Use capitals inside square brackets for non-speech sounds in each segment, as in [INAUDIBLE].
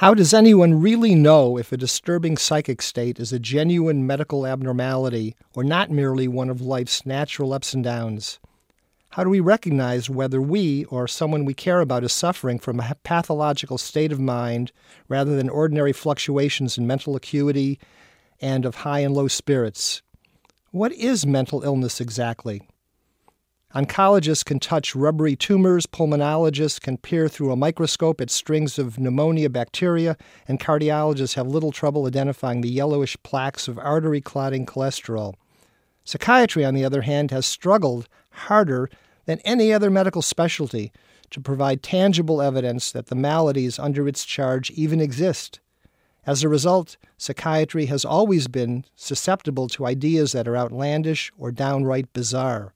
How does anyone really know if a disturbing psychic state is a genuine medical abnormality or not merely one of life's natural ups and downs? How do we recognize whether we or someone we care about is suffering from a pathological state of mind rather than ordinary fluctuations in mental acuity and of high and low spirits? What is mental illness exactly? Oncologists can touch rubbery tumors, pulmonologists can peer through a microscope at strings of pneumonia bacteria, and cardiologists have little trouble identifying the yellowish plaques of artery clotting cholesterol. Psychiatry, on the other hand, has struggled harder than any other medical specialty to provide tangible evidence that the maladies under its charge even exist. As a result, psychiatry has always been susceptible to ideas that are outlandish or downright bizarre.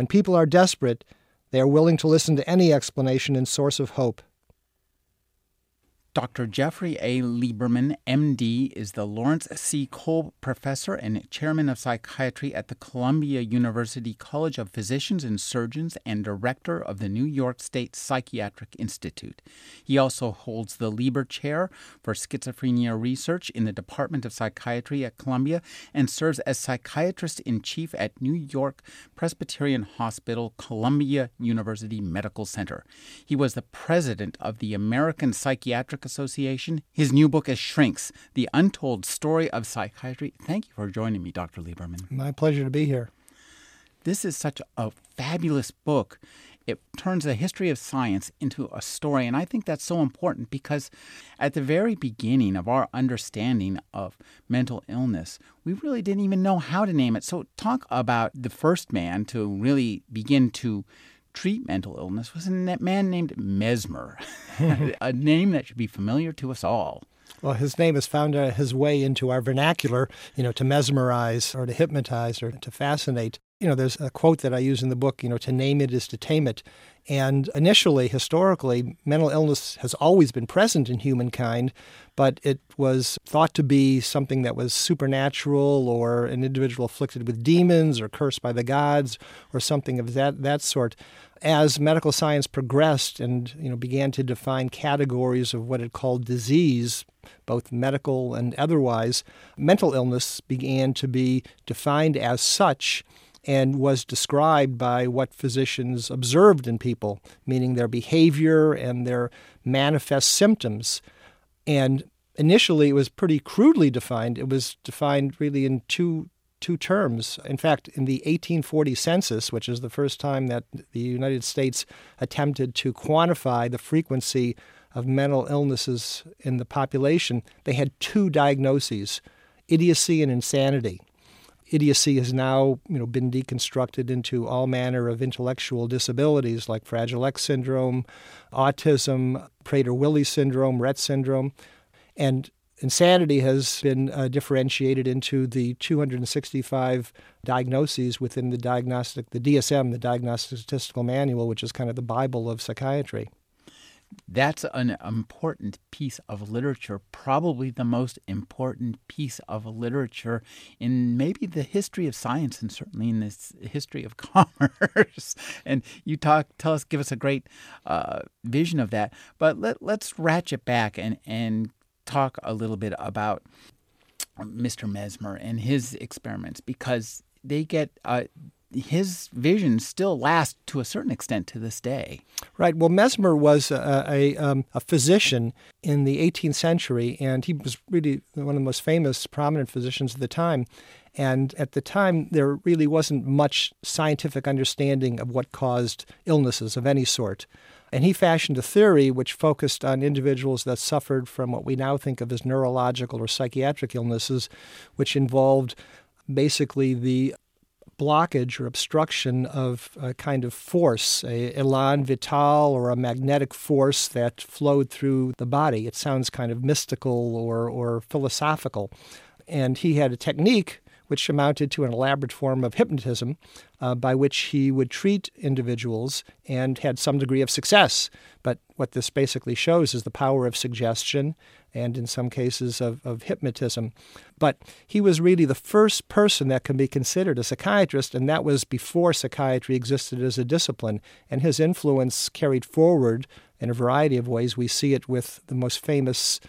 When people are desperate, they are willing to listen to any explanation and source of hope. Dr. Jeffrey A. Lieberman, MD, is the Lawrence C. Kolb Professor and Chairman of Psychiatry at the Columbia University College of Physicians and Surgeons and Director of the New York State Psychiatric Institute. He also holds the Lieber Chair for Schizophrenia Research in the Department of Psychiatry at Columbia and serves as Psychiatrist in Chief at New York Presbyterian Hospital, Columbia University Medical Center. He was the president of the American Psychiatric Association. His new book is Shrinks The Untold Story of Psychiatry. Thank you for joining me, Dr. Lieberman. My pleasure to be here. This is such a fabulous book. It turns the history of science into a story. And I think that's so important because at the very beginning of our understanding of mental illness, we really didn't even know how to name it. So, talk about the first man to really begin to treat mental illness was a man named Mesmer, [LAUGHS] a name that should be familiar to us all. Well, his name has found uh, his way into our vernacular, you know, to mesmerize or to hypnotize or to fascinate. You know, there's a quote that I use in the book, you know, to name it is to tame it. And initially, historically, mental illness has always been present in humankind, but it was thought to be something that was supernatural or an individual afflicted with demons or cursed by the gods or something of that, that sort as medical science progressed and you know began to define categories of what it called disease, both medical and otherwise, mental illness began to be defined as such and was described by what physicians observed in people, meaning their behavior and their manifest symptoms. And initially, it was pretty crudely defined. It was defined really in two two terms. In fact, in the 1840 census, which is the first time that the United States attempted to quantify the frequency of mental illnesses in the population, they had two diagnoses idiocy and insanity. Idiocy has now you know, been deconstructed into all manner of intellectual disabilities like Fragile X syndrome, autism, Prader-Willi syndrome, Rett syndrome. And Insanity has been uh, differentiated into the 265 diagnoses within the diagnostic, the DSM, the Diagnostic Statistical Manual, which is kind of the Bible of psychiatry. That's an important piece of literature, probably the most important piece of literature in maybe the history of science and certainly in this history of [LAUGHS] commerce. and you talk, tell us, give us a great uh, vision of that. But let, let's ratchet back and, and talk a little bit about Mr. Mesmer and his experiments because they get uh, his visions still last to a certain extent to this day. Right. Well, Mesmer was a, a, um, a, physician in the 18th century, and he was really one of the most famous, prominent physicians of the time. And at the time, there really wasn't much scientific understanding of what caused illnesses of any sort. And he fashioned a theory which focused on individuals that suffered from what we now think of as neurological or psychiatric illnesses, which involved basically the blockage or obstruction of a kind of force, a elan vital or a magnetic force that flowed through the body. It sounds kind of mystical or, or philosophical. And he had a technique which amounted to an elaborate form of hypnotism uh, by which he would treat individuals and had some degree of success. But what this basically shows is the power of suggestion and, in some cases, of, of hypnotism. But he was really the first person that can be considered a psychiatrist, and that was before psychiatry existed as a discipline. And his influence carried forward in a variety of ways. We see it with the most famous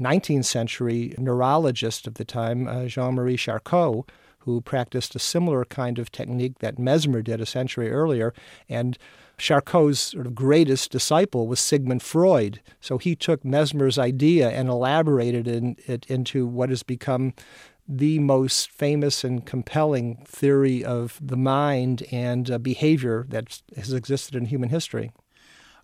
19th century neurologist of the time, uh, Jean Marie Charcot, who practiced a similar kind of technique that Mesmer did a century earlier. And Charcot's sort of greatest disciple was Sigmund Freud. So he took Mesmer's idea and elaborated in, it into what has become the most famous and compelling theory of the mind and uh, behavior that has existed in human history.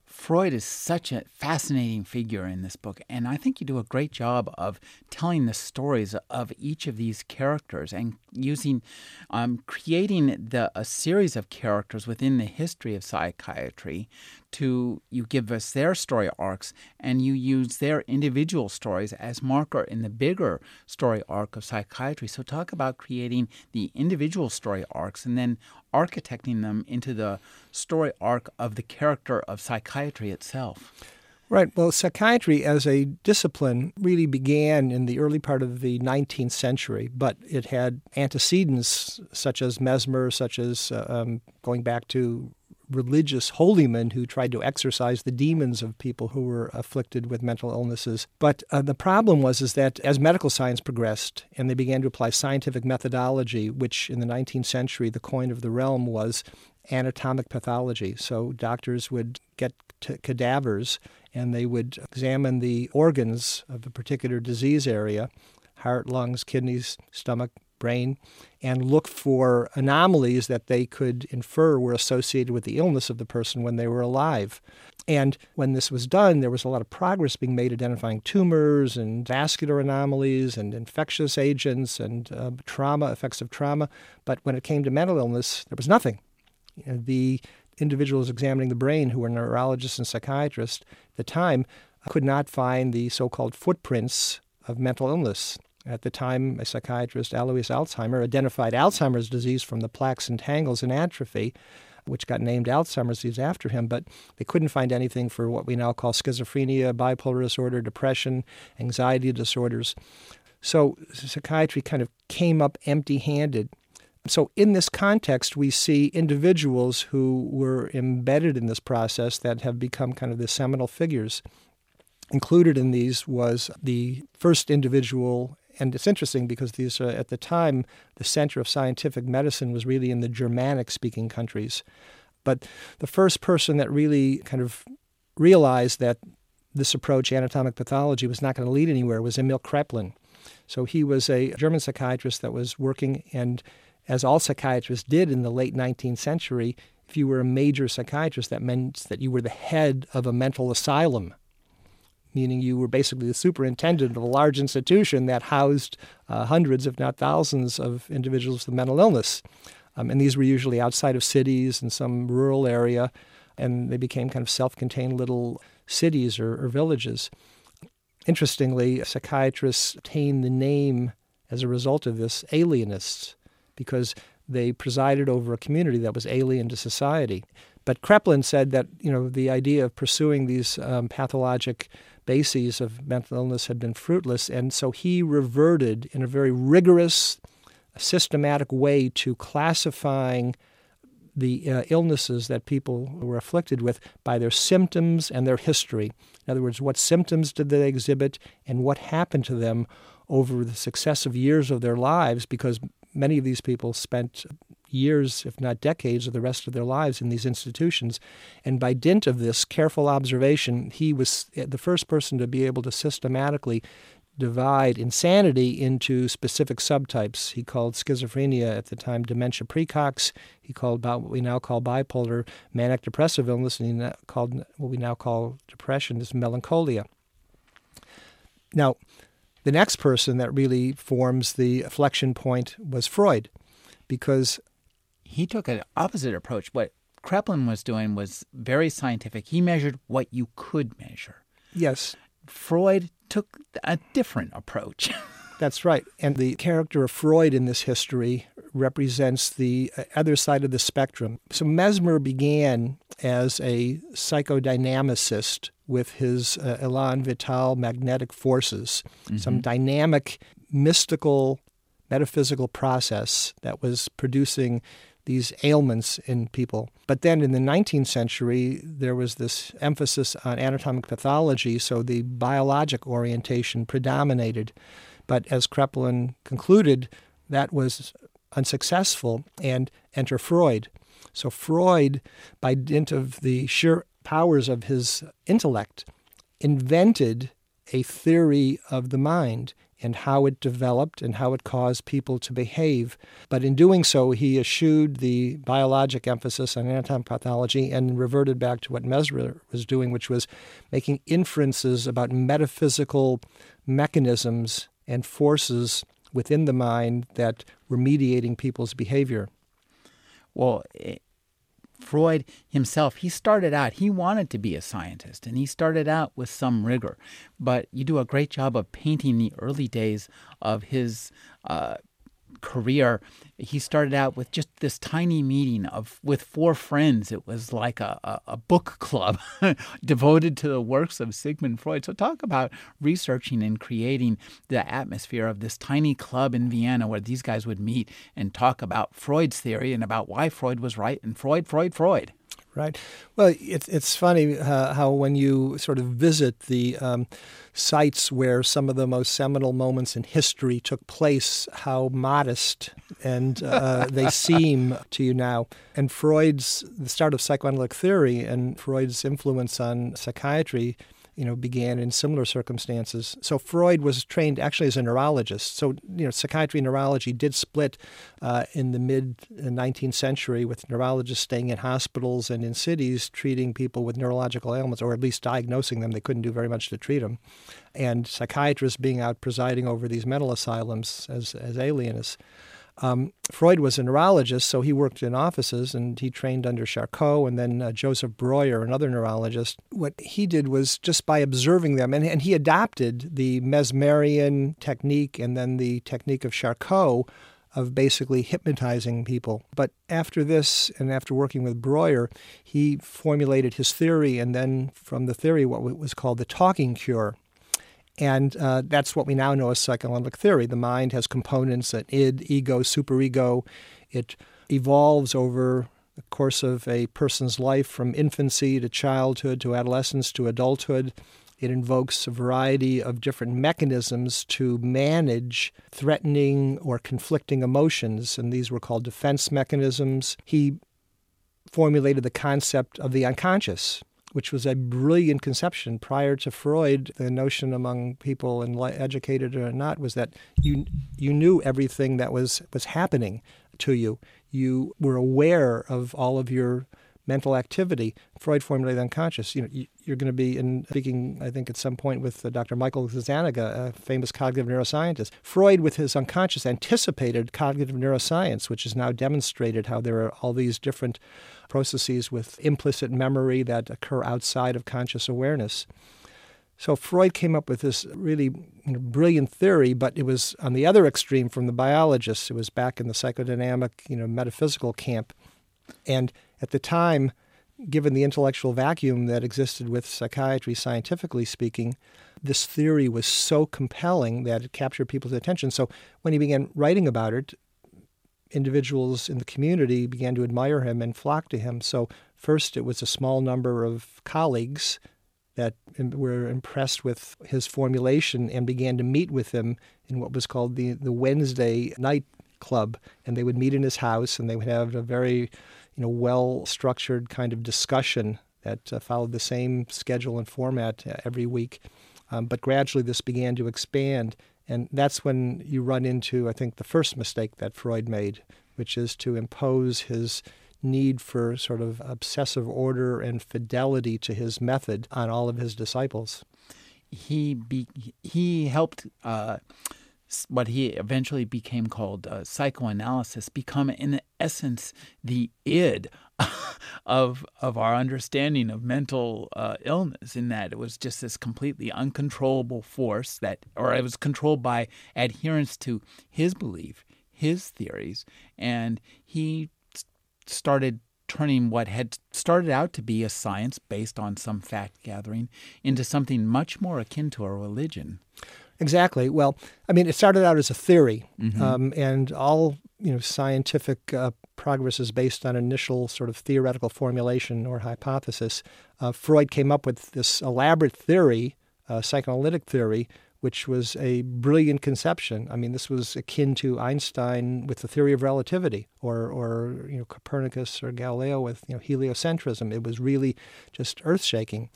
Freud is such a fascinating figure in this book, and I think you do a great job of telling the stories of each of these characters and using, um, creating the a series of characters within the history of psychiatry to you give us their story arcs and you use their individual stories as marker in the bigger story arc of psychiatry. So talk about creating the individual story arcs and then architecting them into the story arc of the character of psychiatry itself. Right. Well, psychiatry as a discipline really began in the early part of the 19th century, but it had antecedents such as Mesmer, such as uh, um, going back to religious holy men who tried to exorcise the demons of people who were afflicted with mental illnesses. But uh, the problem was is that as medical science progressed and they began to apply scientific methodology, which in the 19th century the coin of the realm was anatomic pathology. So doctors would get cadavers and they would examine the organs of a particular disease area heart, lungs, kidneys, stomach, brain and look for anomalies that they could infer were associated with the illness of the person when they were alive. And when this was done, there was a lot of progress being made identifying tumors and vascular anomalies and infectious agents and uh, trauma, effects of trauma. But when it came to mental illness, there was nothing. You know, the individuals examining the brain, who were neurologists and psychiatrists at the time, could not find the so called footprints of mental illness. At the time, a psychiatrist, Alois Alzheimer, identified Alzheimer's disease from the plaques and tangles and atrophy, which got named Alzheimer's disease after him, but they couldn't find anything for what we now call schizophrenia, bipolar disorder, depression, anxiety disorders. So psychiatry kind of came up empty handed. So, in this context, we see individuals who were embedded in this process that have become kind of the seminal figures. Included in these was the first individual and it's interesting because these uh, at the time the center of scientific medicine was really in the Germanic speaking countries. But the first person that really kind of realized that this approach, anatomic pathology, was not going to lead anywhere was Emil Kraepelin. So he was a German psychiatrist that was working, and as all psychiatrists did in the late 19th century, if you were a major psychiatrist, that meant that you were the head of a mental asylum meaning you were basically the superintendent of a large institution that housed uh, hundreds, if not thousands, of individuals with mental illness. Um, and these were usually outside of cities in some rural area, and they became kind of self contained little cities or, or villages. Interestingly, psychiatrists obtained the name as a result of this alienists because they presided over a community that was alien to society. But Kraepelin said that you know the idea of pursuing these um, pathologic bases of mental illness had been fruitless, and so he reverted in a very rigorous, systematic way to classifying the uh, illnesses that people were afflicted with by their symptoms and their history. In other words, what symptoms did they exhibit and what happened to them over the successive years of their lives, because many of these people spent years, if not decades, of the rest of their lives in these institutions. And by dint of this careful observation, he was the first person to be able to systematically divide insanity into specific subtypes. He called schizophrenia at the time dementia praecox. He called about what we now call bipolar manic depressive illness, and he called what we now call depression is melancholia. Now, the next person that really forms the inflection point was Freud, because he took an opposite approach. What Kraepelin was doing was very scientific. He measured what you could measure. Yes. Freud took a different approach. [LAUGHS] That's right. And the character of Freud in this history represents the uh, other side of the spectrum. So Mesmer began as a psychodynamicist with his uh, elan vital magnetic forces, mm-hmm. some dynamic, mystical, metaphysical process that was producing these ailments in people. But then in the 19th century, there was this emphasis on anatomic pathology, so the biologic orientation predominated. But as Kraepelin concluded, that was unsuccessful, and enter Freud. So Freud, by dint of the sheer powers of his intellect, invented a theory of the mind and how it developed and how it caused people to behave. But in doing so, he eschewed the biologic emphasis on anatomic pathology and reverted back to what Mesmer was doing, which was making inferences about metaphysical mechanisms and forces within the mind that were mediating people's behavior. Well, Freud himself, he started out, he wanted to be a scientist and he started out with some rigor. But you do a great job of painting the early days of his uh, career, he started out with just this tiny meeting of with four friends. It was like a, a, a book club [LAUGHS] devoted to the works of Sigmund Freud. So talk about researching and creating the atmosphere of this tiny club in Vienna where these guys would meet and talk about Freud's theory and about why Freud was right and Freud, Freud, Freud right? Well, it's it's funny uh, how when you sort of visit the um, sites where some of the most seminal moments in history took place, how modest and uh, they [LAUGHS] seem to you now. And Freud's the start of psychoanalytic theory and Freud's influence on psychiatry you know, began in similar circumstances. So Freud was trained actually as a neurologist. So you know, psychiatry and neurology did split uh, in the mid 19th century, with neurologists staying in hospitals and in cities treating people with neurological ailments, or at least diagnosing them. They couldn't do very much to treat them, and psychiatrists being out presiding over these mental asylums as as alienists. Um, Freud was a neurologist, so he worked in offices and he trained under Charcot and then uh, Joseph Breuer, another neurologist. What he did was just by observing them, and, and he adopted the Mesmerian technique and then the technique of Charcot of basically hypnotizing people. But after this, and after working with Breuer, he formulated his theory, and then from the theory, what was called the talking cure. And uh, that's what we now know as psychoanalytic theory. The mind has components that id, ego, superego. It evolves over the course of a person's life from infancy to childhood to adolescence to adulthood. It invokes a variety of different mechanisms to manage threatening or conflicting emotions, and these were called defense mechanisms. He formulated the concept of the unconscious, which was a brilliant conception. Prior to Freud, the notion among people, and educated or not, was that you you knew everything that was was happening to you. You were aware of all of your mental activity. Freud formulated unconscious. You know, you're going to be in speaking, I think, at some point with uh, Dr. Michael Gazzaniga, a famous cognitive neuroscientist. Freud, with his unconscious, anticipated cognitive neuroscience, which has now demonstrated how there are all these different processes with implicit memory that occur outside of conscious awareness. So Freud came up with this really brilliant theory, but it was on the other extreme from the biologists. It was back in the psychodynamic, you know, metaphysical camp. And at the time, given the intellectual vacuum that existed with psychiatry, scientifically speaking, this theory was so compelling that it captured people's attention. So when he began writing about it, individuals in the community began to admire him and flock to him. So first, it was a small number of colleagues that were impressed with his formulation and began to meet with him in what was called the, the Wednesday night club. And they would meet in his house and they would have a very you know, well structured kind of discussion that uh, followed the same schedule and format uh, every week. Um, but gradually this began to expand. And that's when you run into, I think, the first mistake that Freud made, which is to impose his need for sort of obsessive order and fidelity to his method on all of his disciples. He be, he helped uh, what he eventually became called uh, psychoanalysis become in essence the id [LAUGHS] of of our understanding of mental uh, illness in that it was just this completely uncontrollable force that or it was controlled by adherence to his belief his theories and he started turning what had started out to be a science based on some fact gathering into something much more akin to a religion Exactly. Well, I mean, it started out as a theory, mm-hmm. um, and all you know, scientific uh, progress is based on initial sort of theoretical formulation or hypothesis. Uh, Freud came up with this elaborate theory, uh, psychoanalytic theory, which was a brilliant conception. I mean, this was akin to Einstein with the theory of relativity, or, or you know, Copernicus or Galileo with you know, heliocentrism. It was really just earth shaking.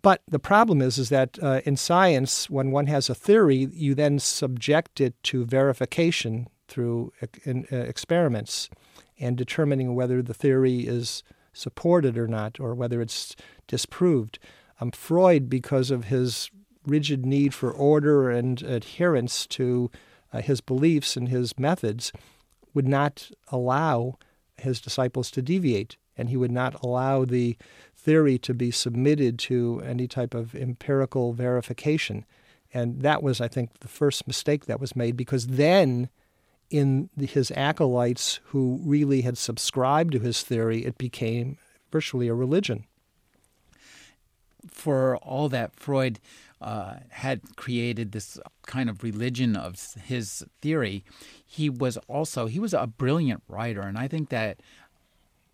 But the problem is, is that uh, in science, when one has a theory, you then subject it to verification through in, uh, experiments and determining whether the theory is supported or not, or whether it's disproved. Um, Freud, because of his rigid need for order and adherence to uh, his beliefs and his methods, would not allow his disciples to deviate, and he would not allow the theory to be submitted to any type of empirical verification. And that was, I think, the first mistake that was made because then, in his acolytes who really had subscribed to his theory, it became virtually a religion. For all that, Freud uh, had created this kind of religion of his theory. He was also he was a brilliant writer, and I think that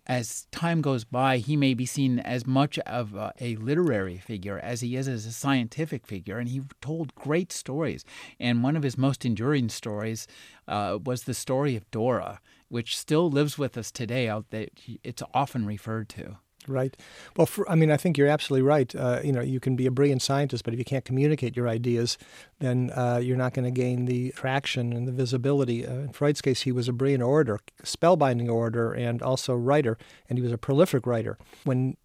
as time goes by, he may be seen as much of a, a, literary figure as he is as a scientific figure. And he told great stories. And one of his most enduring stories uh, was the story of Dora, which still lives with us today. That it's often referred to. Right. Well, for, I mean, I think you're absolutely right. Uh, you know, you can be a brilliant scientist, but if you can't communicate your ideas, then uh, you're not going to gain the traction and the visibility. Uh, in Freud's case, he was a brilliant orator, spellbinding orator, and also writer, and he was a prolific writer. When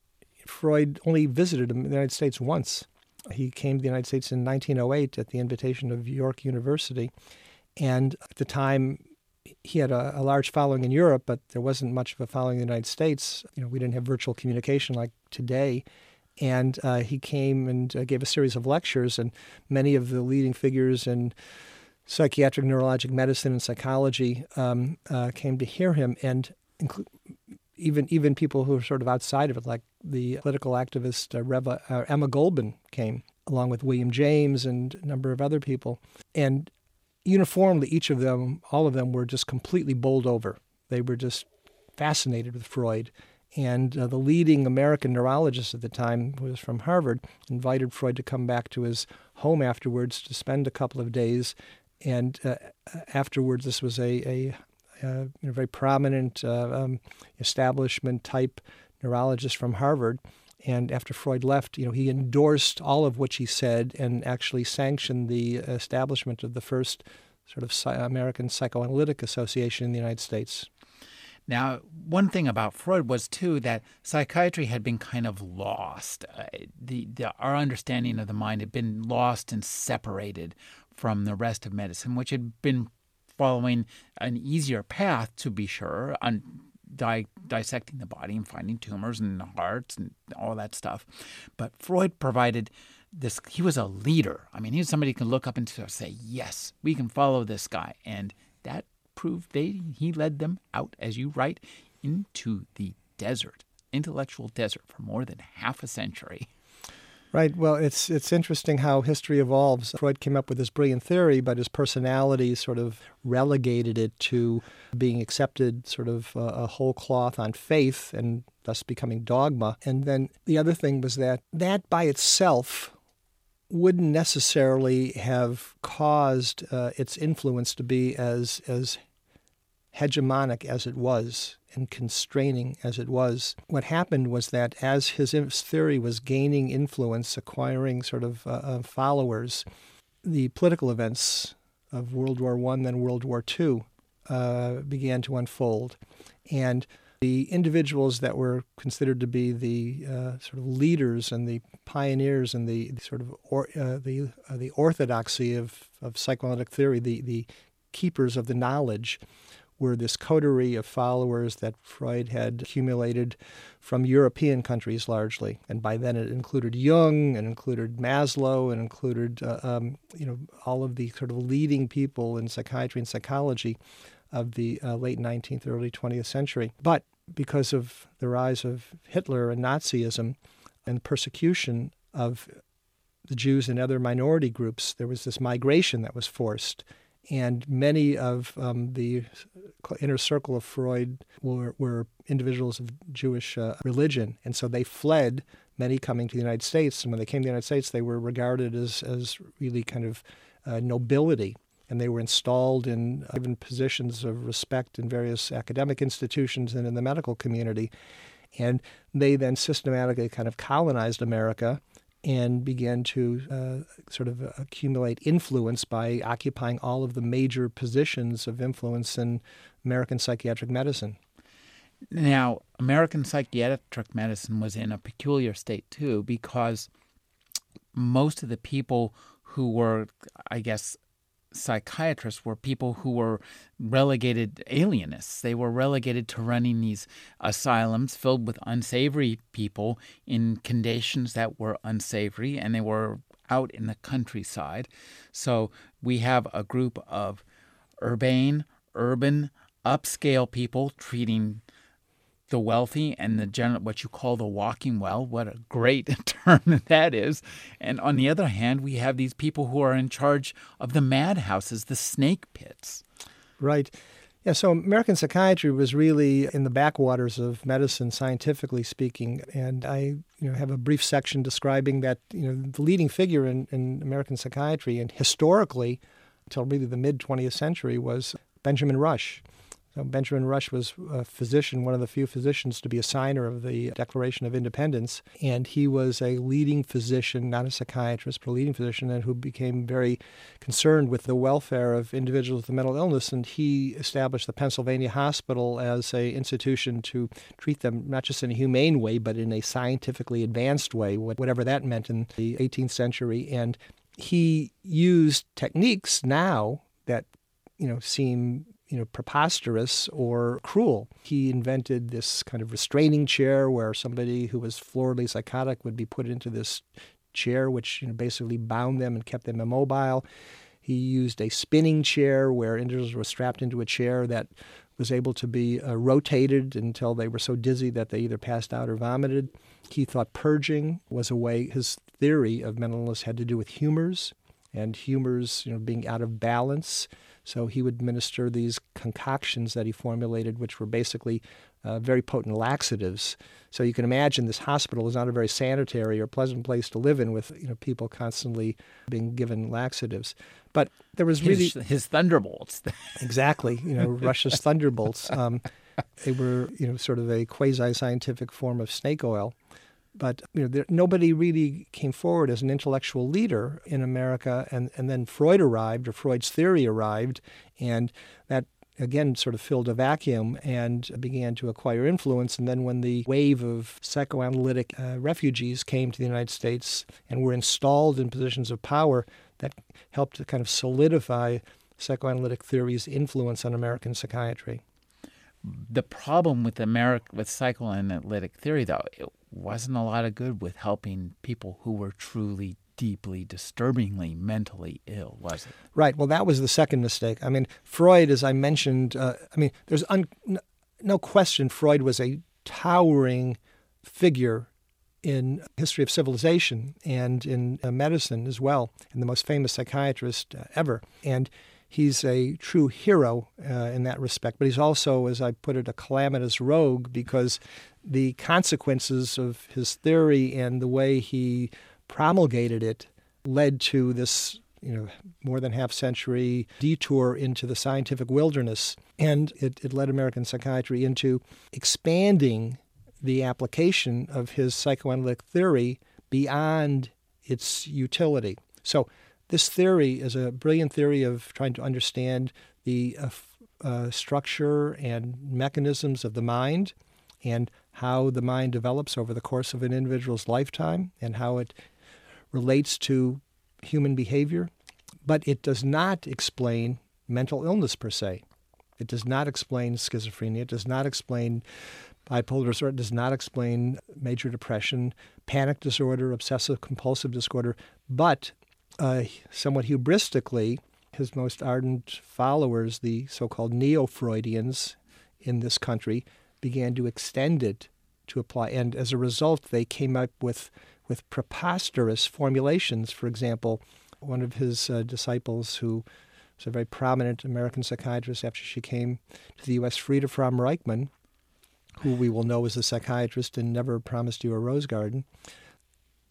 Freud only visited the United States once, he came to the United States in 1908 at the invitation of Clark University, and at the time he had a, a, large following in Europe, but there wasn't much of a following in the United States. You know, we didn't have virtual communication like today. And uh, he came and uh, gave a series of lectures, and many of the leading figures in psychiatric neurologic medicine and psychology um, uh, came to hear him, and inclu- even even people who are sort of outside of it, like the political activist uh, Reva, uh, Emma Goldman, came along with William James and a number of other people. And uniformly, each of them, all of them, were just completely bowled over. They were just fascinated with Freud. And uh, the leading American neurologist at the time, who was from Harvard, invited Freud to come back to his home afterwards to spend a couple of days. And uh, afterwards, this was a, a, a you know, very prominent uh, um, establishment type neurologist from Harvard. And after Freud left, you know, he endorsed all of what he said and actually sanctioned the establishment of the first sort of American Psychoanalytic Association in the United States. Now, one thing about Freud was too that psychiatry had been kind of lost. Uh, the, the, our understanding of the mind had been lost and separated from the rest of medicine, which had been following an easier path, to be sure, di- dissecting the body and finding tumors and hearts and all that stuff. But Freud provided this, he was a leader. I mean, he was somebody who could look up and say, yes, we can follow this guy. And that proved they, he led them out, as you write, into the desert, intellectual desert for more than half a century. [LAUGHS] Right. Well, it's it's interesting how history evolves. Freud came up with this brilliant theory, but his personality sort of relegated it to being accepted sort of a, a whole cloth on faith and thus becoming dogma. And then the other thing was that that by itself wouldn't necessarily have caused uh, its influence to be as as hegemonic as it was and constraining as it was. What happened was that as his theory was gaining influence, acquiring sort of uh, uh, followers, the political events of World War I, then World War II, uh, began to unfold. And the individuals that were considered to be the uh, sort of leaders and the pioneers and the, the sort of or, uh, the uh, the orthodoxy of, of psychoanalytic theory, the the keepers of the knowledge, were this coterie of followers that Freud had accumulated from European countries largely, and by then it included Jung and included Maslow and included uh, um, you know all of the sort of leading people in psychiatry and psychology of the uh, late 19th, early 20th century. But because of the rise of Hitler and Nazism and persecution of the Jews and other minority groups, there was this migration that was forced. And many of um, the inner circle of Freud were, were individuals of Jewish uh, religion. And so they fled, many coming to the United States. And when they came to the United States, they were regarded as, as really kind of uh, nobility and they were installed in given positions of respect in various academic institutions and in the medical community. And they then systematically kind of colonized America and began to uh, sort of accumulate influence by occupying all of the major positions of influence in American psychiatric medicine. Now, American psychiatric medicine was in a peculiar state too because most of the people who were, I guess, psychiatrists were people who were relegated alienists. They were relegated to running these asylums filled with unsavory people in conditions that were unsavory, and they were out in the countryside. So we have a group of urbane, urban, upscale people treating the wealthy and the general, what you call the walking well. What a great [LAUGHS] term that is. And on the other hand, we have these people who are in charge of the madhouses, the snake pits. Right. Yeah, so American psychiatry was really in the backwaters of medicine, scientifically speaking. And I you know, have a brief section describing that you know, the leading figure in, in American psychiatry and historically, until really the mid 20th century, was Benjamin Rush. So Benjamin Rush was a physician, one of the few physicians to be a signer of the Declaration of Independence, and he was a leading physician, not a psychiatrist, but a leading physician, and who became very concerned with the welfare of individuals with mental illness. And he established the Pennsylvania Hospital as a institution to treat them not just in a humane way, but in a scientifically advanced way, whatever that meant in the 18th century. And he used techniques now that you know seem you know, preposterous or cruel. He invented this kind of restraining chair where somebody who was floridly psychotic would be put into this chair, which you know, basically bound them and kept them immobile. He used a spinning chair where individuals were strapped into a chair that was able to be uh, rotated until they were so dizzy that they either passed out or vomited. He thought purging was a way, his theory of mental illness had to do with humors, and humors, you know, being out of balance. So he would administer these concoctions that he formulated, which were basically uh, very potent laxatives. So you can imagine this hospital is not a very sanitary or pleasant place to live in, with you know people constantly being given laxatives. But there was really his, his thunderbolts. [LAUGHS] exactly, you know, Rush's thunderbolts. Um, they were you know sort of a quasi-scientific form of snake oil. But you know, there, nobody really came forward as an intellectual leader in America, and, and then Freud arrived, or Freud's theory arrived, and that again sort of filled a vacuum and began to acquire influence. And then when the wave of psychoanalytic uh, refugees came to the United States and were installed in positions of power, that helped to kind of solidify psychoanalytic theory's influence on American psychiatry. The problem with America with psychoanalytic theory, though, wasn't a lot of good with helping people who were truly deeply, disturbingly mentally ill, was it? Right. Well, that was the second mistake. I mean, Freud, as I mentioned, uh, I mean, there's un- no question Freud was a towering figure in history of civilization and in uh, medicine as well, and the most famous psychiatrist uh, ever. And he's a true hero uh, in that respect. But he's also, as I put it, a calamitous rogue because the consequences of his theory and the way he promulgated it led to this you know more than half century detour into the scientific wilderness and it, it led american psychiatry into expanding the application of his psychoanalytic theory beyond its utility so this theory is a brilliant theory of trying to understand the uh, uh, structure and mechanisms of the mind and how the mind develops over the course of an individual's lifetime and how it relates to human behavior, but it does not explain mental illness per se. It does not explain schizophrenia. It does not explain bipolar disorder. It does not explain major depression, panic disorder, obsessive compulsive disorder. But uh, somewhat hubristically, his most ardent followers, the so called neo Freudians in this country, began to extend it to apply. And as a result, they came up with, with preposterous formulations. For example, one of his uh, disciples, who was a very prominent American psychiatrist after she came to the U.S., Frieda Fromm Reichmann, who we will know as a psychiatrist and never promised you a rose garden,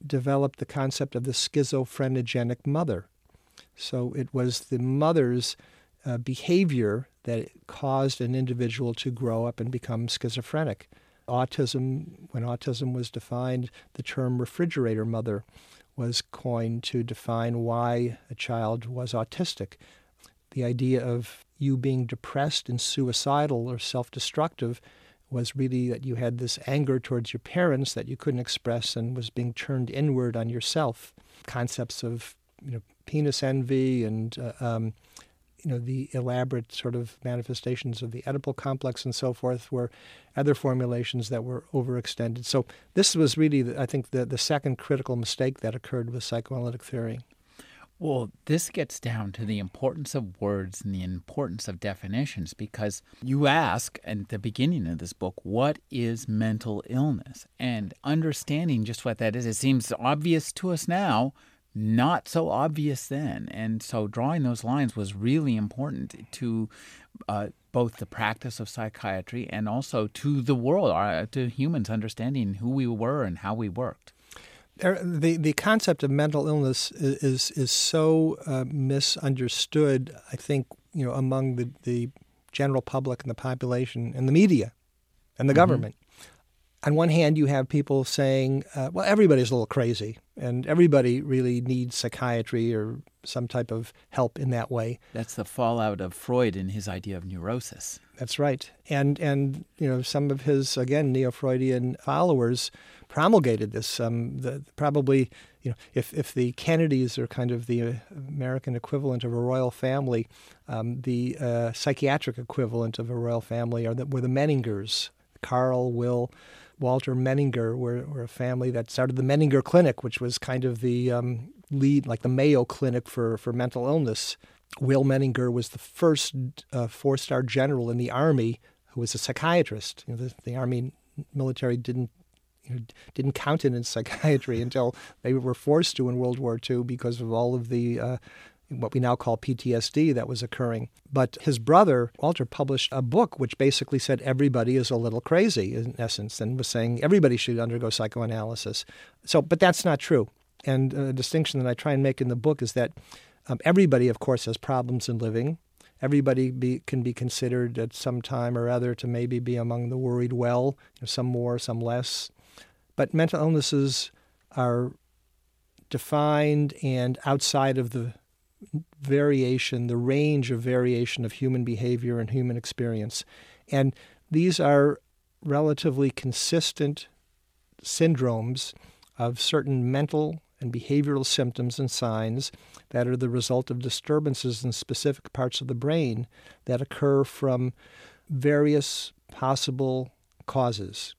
developed the concept of the schizophrenogenic mother. So it was the mother's uh, behavior that caused an individual to grow up and become schizophrenic. Autism, when autism was defined, the term refrigerator mother was coined to define why a child was autistic. The idea of you being depressed and suicidal or self destructive was really that you had this anger towards your parents that you couldn't express and was being turned inward on yourself. Concepts of you know penis envy and uh, um, you know the elaborate sort of manifestations of the Oedipal complex and so forth were other formulations that were overextended. So this was really, I think, the, the second critical mistake that occurred with psychoanalytic theory. Well, this gets down to the importance of words and the importance of definitions because you ask at the beginning of this book, what is mental illness? And understanding just what that is, it seems obvious to us now, not so obvious then. And so drawing those lines was really important to uh, both the practice of psychiatry and also to the world, uh, to humans understanding who we were and how we worked. The the concept of mental illness is is so uh, misunderstood. I think you know among the, the general public and the population and the media and the mm-hmm. government on one hand, you have people saying, uh, well, everybody's a little crazy and everybody really needs psychiatry or some type of help in that way. That's the fallout of Freud and his idea of neurosis. That's right. And, and you know, some of his, again, neo Freudian followers promulgated this. Um, the, probably, you know, if, if the Kennedys are kind of the uh, American equivalent of a royal family, um, the uh, psychiatric equivalent of a royal family are the, were the Menningers, Karl, Will, Walter Menninger were, were a family that started the Menninger Clinic, which was kind of the um, lead, like the Mayo Clinic for, for mental illness. Will Menninger was the first uh, four star general in the Army who was a psychiatrist. You know, the, the Army military didn't you know, didn't count it in psychiatry [LAUGHS] until they were forced to in World War II because of all of the uh, what we now call PTSD that was occurring. But his brother, Walter, published a book which basically said everybody is a little crazy, in essence, and was saying everybody should undergo psychoanalysis. So, but that's not true. And a distinction that I try and make in the book is that um, everybody, of course, has problems in living. Everybody be, can be considered at some time or other to maybe be among the worried well, you know, some more, some less. But mental illnesses are defined and outside of the variation, the range of variation of human behavior and human experience. And these are relatively consistent syndromes of certain mental and behavioral symptoms and signs that are the result of disturbances in specific parts of the brain that occur from various possible causes.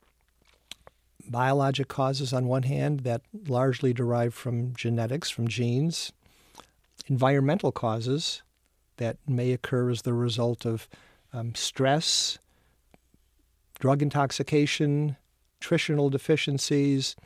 Biologic causes, on one hand, that largely derive from genetics, from genes, environmental causes that may occur as the result of um, stress, drug intoxication, nutritional deficiencies,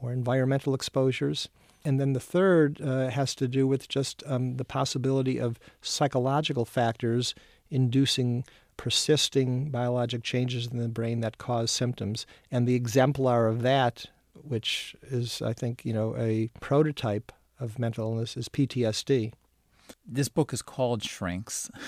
or environmental exposures. And then the third uh, has to do with just um, the possibility of psychological factors inducing persisting biologic changes in the brain that cause symptoms. And the exemplar of that, which is, I think, you know, a prototype of mental illness is PTSD. This book is called Shrinks. [LAUGHS]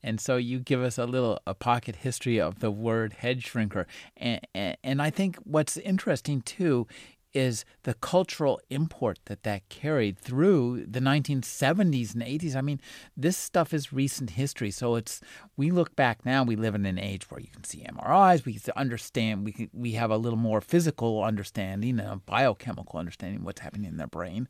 And so you give us a little a pocket history of the word head shrinker. And, and, and I think what's interesting too is the cultural import that that carried through the 1970s and 80s. I mean, this stuff is recent history. So it's we look back now. We live in an age where you can see MRIs. We understand. We can, we have a little more physical understanding, a biochemical understanding what's happening in their brain.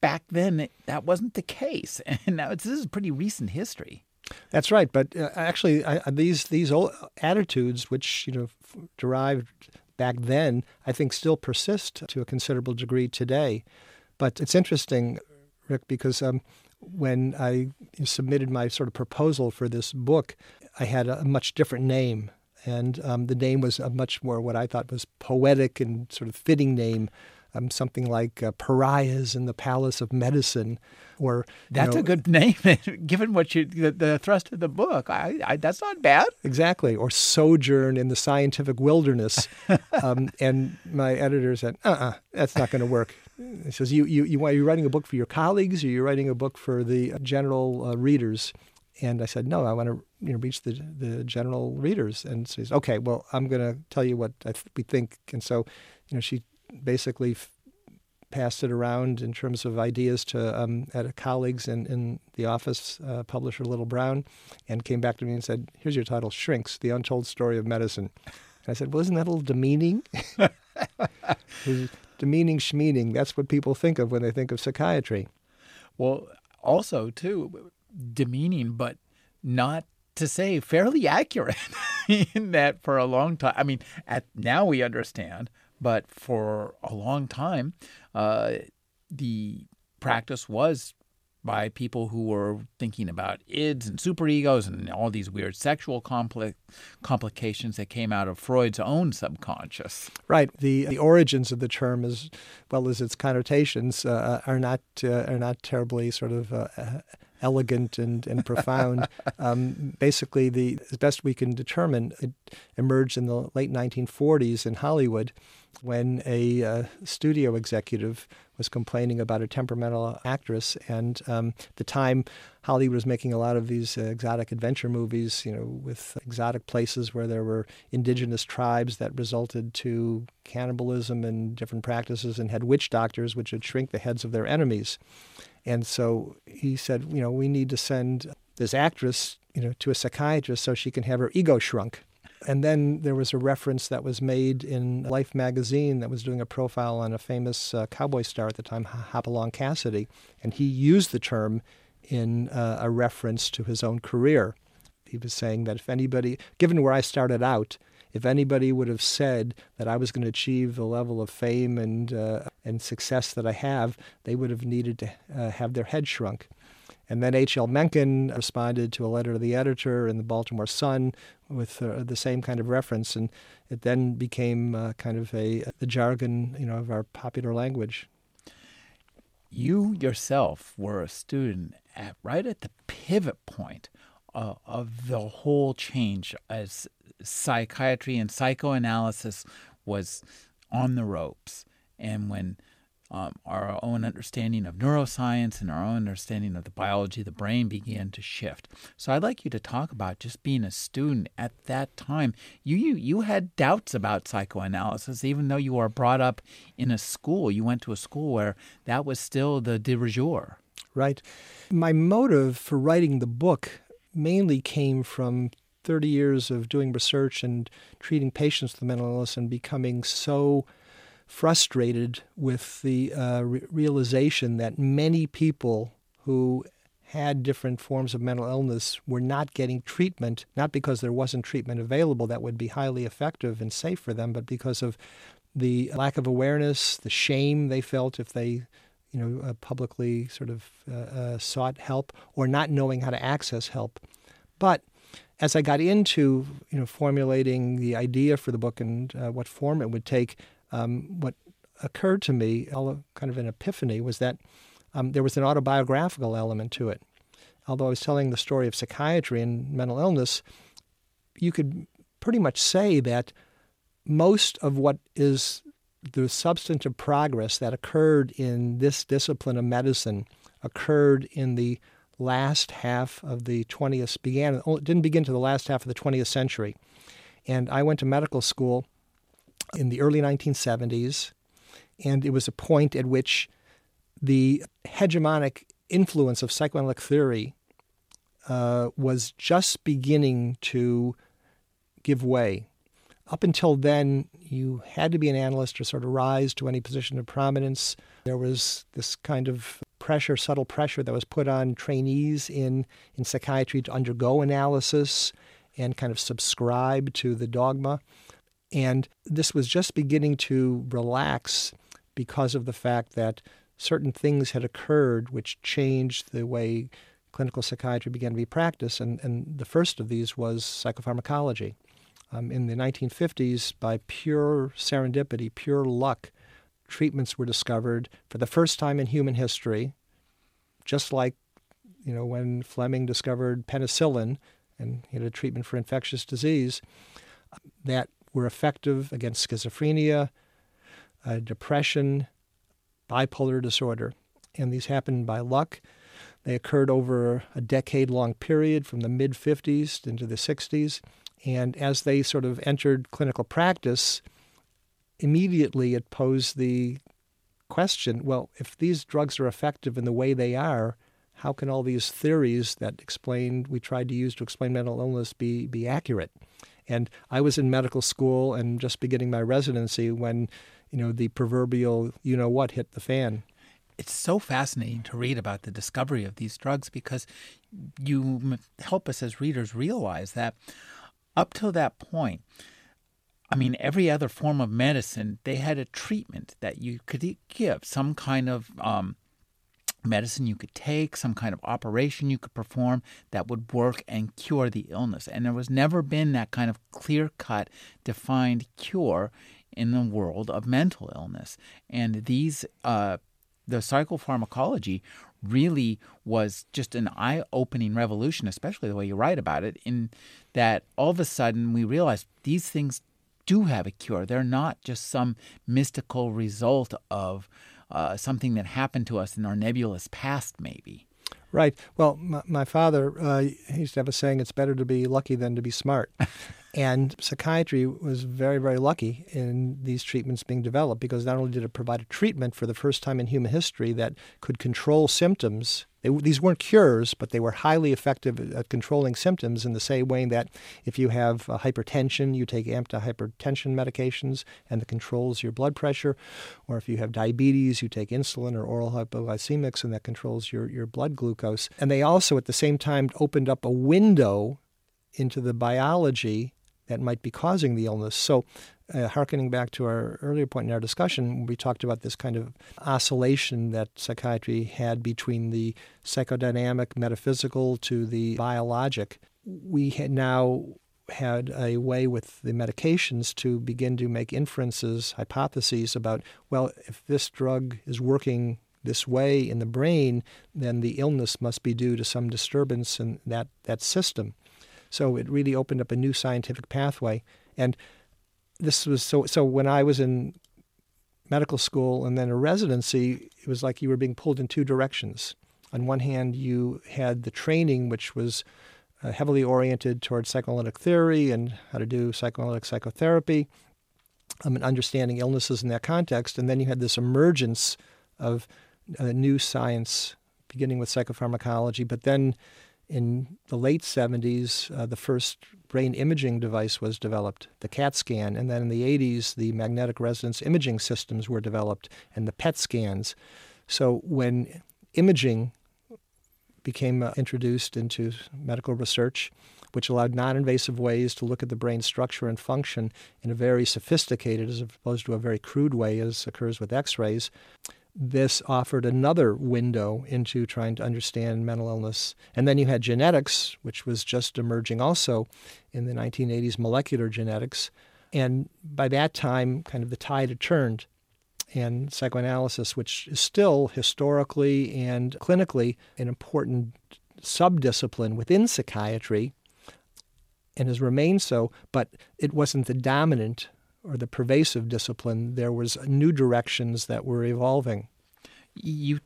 Back then, that wasn't the case, [LAUGHS] and now this is pretty recent history. That's right, but uh, actually, I, these these old attitudes, which you know derived back then, I think still persist to a considerable degree today. But it's interesting, Rick, because um, when I submitted my sort of proposal for this book, I had a much different name. And um, the name was a much more what I thought was poetic and sort of fitting name um, something like uh, Pariahs in the Palace of Medicine, or that's know, a good name [LAUGHS] given what you the, the, thrust of the book. I, I, that's not bad. Exactly, or Sojourn in the Scientific Wilderness, [LAUGHS] um, and my editor said, "Uh, uh-uh, that's not going to work." He says, "You you you are you writing a book for your colleagues, or you're writing a book for the general uh, readers?" And I said, "No, I want to you know reach the the general readers." And he's, "Okay, well, I'm going to tell you what th- we think." And so, you know, she basically f- passed it around in terms of ideas to um, at colleagues in, in the office, uh, publisher Little Brown, and came back to me and said, "Here's your title: Shrinks: The Untold Story of Medicine." And I said, "Well, isn't that a little demeaning?" [LAUGHS] demeaning, schmeaning. That's what people think of when they think of psychiatry. Well, also too demeaning, but not to say fairly accurate [LAUGHS] in that for a long time. I mean, at now we understand but for a long time, uh, the practice was by people who were thinking about ids and superegos and all these weird sexual compli- complications that came out of Freud's own subconscious. Right. The the origins of the term, as well as its connotations, uh, are not uh, are not terribly sort of uh, elegant and, and profound. [LAUGHS] Um, basically, the as best we can determine, it emerged in the late 1940s in Hollywood when a uh, studio executive was complaining about a temperamental actress. And um, the time, Hollywood was making a lot of these uh, exotic adventure movies, you know, with exotic places where there were indigenous tribes that resulted to cannibalism and different practices and had witch doctors which would shrink the heads of their enemies. And so he said, you know, we need to send this actress, you know, to a psychiatrist so she can have her ego shrunk. And then there was a reference that was made in Life magazine that was doing a profile on a famous uh, cowboy star at the time, Hopalong Cassidy, and he used the term in uh, a reference to his own career. He was saying that if anybody, given where I started out, if anybody would have said that I was going to achieve the level of fame and uh, and success that I have, they would have needed to uh, have their head shrunk. And then H.L. Mencken responded to a letter to the editor in the Baltimore Sun with uh, the same kind of reference, and it then became uh, kind of a the jargon, you know, of our popular language. You yourself were a student at right at the pivot point uh, of the whole change as psychiatry and psychoanalysis was on the ropes, and when um, our own understanding of neuroscience and our own understanding of the biology of the brain began to shift. So I'd like you to talk about just being a student at that time. You you you had doubts about psychoanalysis, even though you were brought up in a school. You went to a school where that was still the de jour. Right. My motive for writing the book mainly came from 30 years of doing research and treating patients with mental illness and becoming so frustrated with the uh, re- realization that many people who had different forms of mental illness were not getting treatment, not because there wasn't treatment available that would be highly effective and safe for them, but because of the lack of awareness, the shame they felt if they you know, uh, publicly sort of uh, uh, sought help or not knowing how to access help. But as I got into you know formulating the idea for the book and uh, what form it would take, um, what occurred to me, kind of an epiphany, was that um, there was an autobiographical element to it. Although I was telling the story of psychiatry and mental illness, you could pretty much say that most of what is the substantive progress that occurred in this discipline of medicine occurred in the last half of the 20th began didn't begin to the last half of the 20th century and i went to medical school in the early 1970s. And it was a point at which the hegemonic influence of psychoanalytic theory uh, was just beginning to give way. Up until then, you had to be an analyst to sort of rise to any position of prominence. There was this kind of pressure, subtle pressure that was put on trainees in, in psychiatry to undergo analysis and kind of subscribe to the dogma. And this was just beginning to relax because of the fact that certain things had occurred which changed the way clinical psychiatry began to be practiced. And, and the first of these was psychopharmacology. Um, in the 1950s, by pure serendipity, pure luck, treatments were discovered for the first time in human history, just like you know when Fleming discovered penicillin and he had a treatment for infectious disease that were effective against schizophrenia, uh, depression, bipolar disorder, and these happened by luck. They occurred over a decade long period from the mid 50s into the 60s. And as they sort of entered clinical practice, immediately it posed the question well, if these drugs are effective in the way they are, how can all these theories that explained we tried to use to explain mental illness be, be accurate? And I was in medical school and just beginning my residency when, you know, the proverbial you know what hit the fan. It's so fascinating to read about the discovery of these drugs because you help us as readers realize that up till that point, I mean, every other form of medicine, they had a treatment that you could give, some kind of um, medicine you could take, some kind of operation you could perform that would work and cure the illness. And there was never been that kind of clear cut, defined cure in the world of mental illness. And these, uh, the psychopharmacology really was just an eye opening revolution, especially the way you write about it, in that all of a sudden we realized these things do have a cure. They're not just some mystical result of uh, something that happened to us in our nebulous past, maybe. Right. Well, my, my father, uh, he used to have a saying, it's better to be lucky than to be smart. [LAUGHS] and psychiatry was very, very lucky in these treatments being developed because not only did it provide a treatment for the first time in human history that could control symptoms they, these weren't cures, but they were highly effective at controlling symptoms in the same way that if you have uh, hypertension, you take antihypertension medications and it controls your blood pressure. Or if you have diabetes, you take insulin or oral hypoglycemics and that controls your, your blood glucose. And they also, at the same time, opened up a window into the biology that might be causing the illness. So uh, harkening back to our earlier point in our discussion, we talked about this kind of oscillation that psychiatry had between the psychodynamic, metaphysical to the biologic. We had now had a way with the medications to begin to make inferences, hypotheses about, well, if this drug is working this way in the brain, then the illness must be due to some disturbance in that, that system. So it really opened up a new scientific pathway. And this was so so when I was in medical school and then a residency, it was like you were being pulled in two directions. On one hand, you had the training, which was uh, heavily oriented towards psychoanalytic theory and how to do psychoanalytic psychotherapy um, and understanding illnesses in that context. And then you had this emergence of uh, new science, beginning with psychopharmacology, but then in the late 70s, uh, the first brain imaging device was developed, the CAT scan. And then in the 80s, the magnetic resonance imaging systems were developed and the PET scans. So when imaging became uh, introduced into medical research, which allowed non invasive ways to look at the brain structure and function in a very sophisticated, as opposed to a very crude way, as occurs with x rays this offered another window into trying to understand mental illness. And then you had genetics, which was just emerging also in the 1980s, molecular genetics. And by that time, kind of the tide had turned. And psychoanalysis, which is still historically and clinically an important subdiscipline within psychiatry and has remained so, but it wasn't the dominant or the pervasive discipline, there was new directions that were evolving. You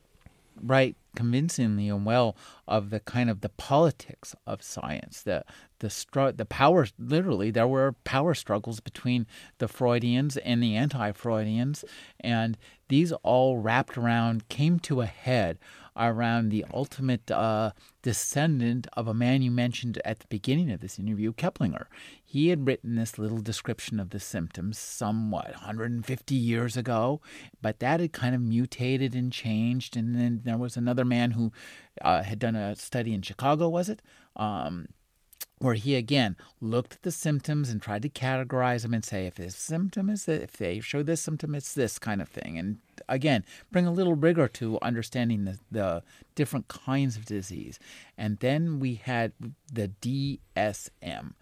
write convincingly and well of the kind of the politics of science, the the str- the power. Literally, there were power struggles between the Freudians and the anti-Freudians, and these all wrapped around, came to a head around the ultimate uh, descendant of a man you mentioned at the beginning of this interview, Kraepelin. He had written this little description of the symptoms somewhat 150 years ago, but that had kind of mutated and changed. And then there was another man who uh, had done a study in Chicago, was it? Um, where he again looked at the symptoms and tried to categorize them and say if this symptom is this, if they show this symptom it's this kind of thing. And again bring a little rigor to understanding the, the different kinds of disease. And then we had the dsm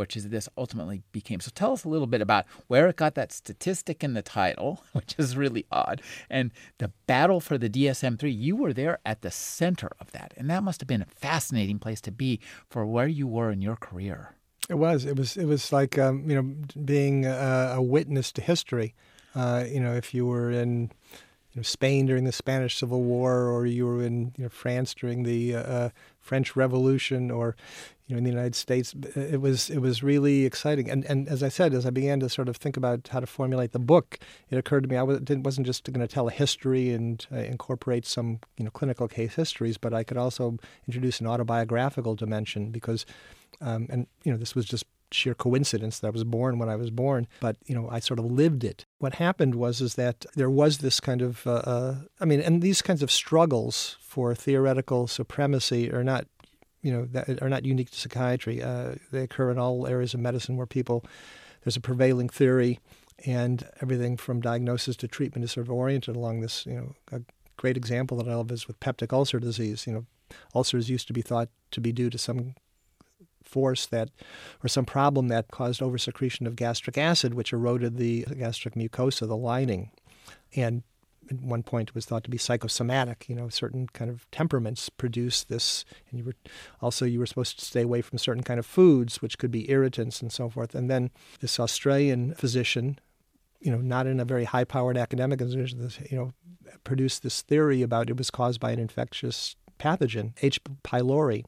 which is this ultimately became. So tell us a little bit about where it got that statistic in the title, [LAUGHS] which is really odd, and the battle for the DSM 3. You were there at the center of that, and that must have been a fascinating place to be for where you were in your career. It was. It was. It was like um, you know being a, a witness to history. Uh, you know, if you were in you know, Spain during the Spanish Civil War, or you were in you know, France during the uh, uh French Revolution, or you know, in the United States, it was it was really exciting. And and as I said, as I began to sort of think about how to formulate the book, it occurred to me I wasn't just going to tell a history and uh, incorporate some you know clinical case histories, but I could also introduce an autobiographical dimension because, um, and you know, this was just sheer coincidence that I was born when I was born, but you know I sort of lived it. What happened was is that there was this kind of uh, uh, I mean, and these kinds of struggles for theoretical supremacy are not you know, that are not unique to psychiatry. Uh, they occur in all areas of medicine where people, there's a prevailing theory, and everything from diagnosis to treatment is sort of oriented along this. You know, a great example that I love is with peptic ulcer disease. You know, ulcers used to be thought to be due to some force that, or some problem that caused oversecretion of gastric acid, which eroded the gastric mucosa, the lining. And at one point was thought to be psychosomatic. You know, certain kind of temperaments produce this, and you were also you were supposed to stay away from certain kind of foods, which could be irritants and so forth. And then this Australian physician, you know, not in a very high-powered academic institution, you know, produced this theory about it was caused by an infectious pathogen, H. pylori.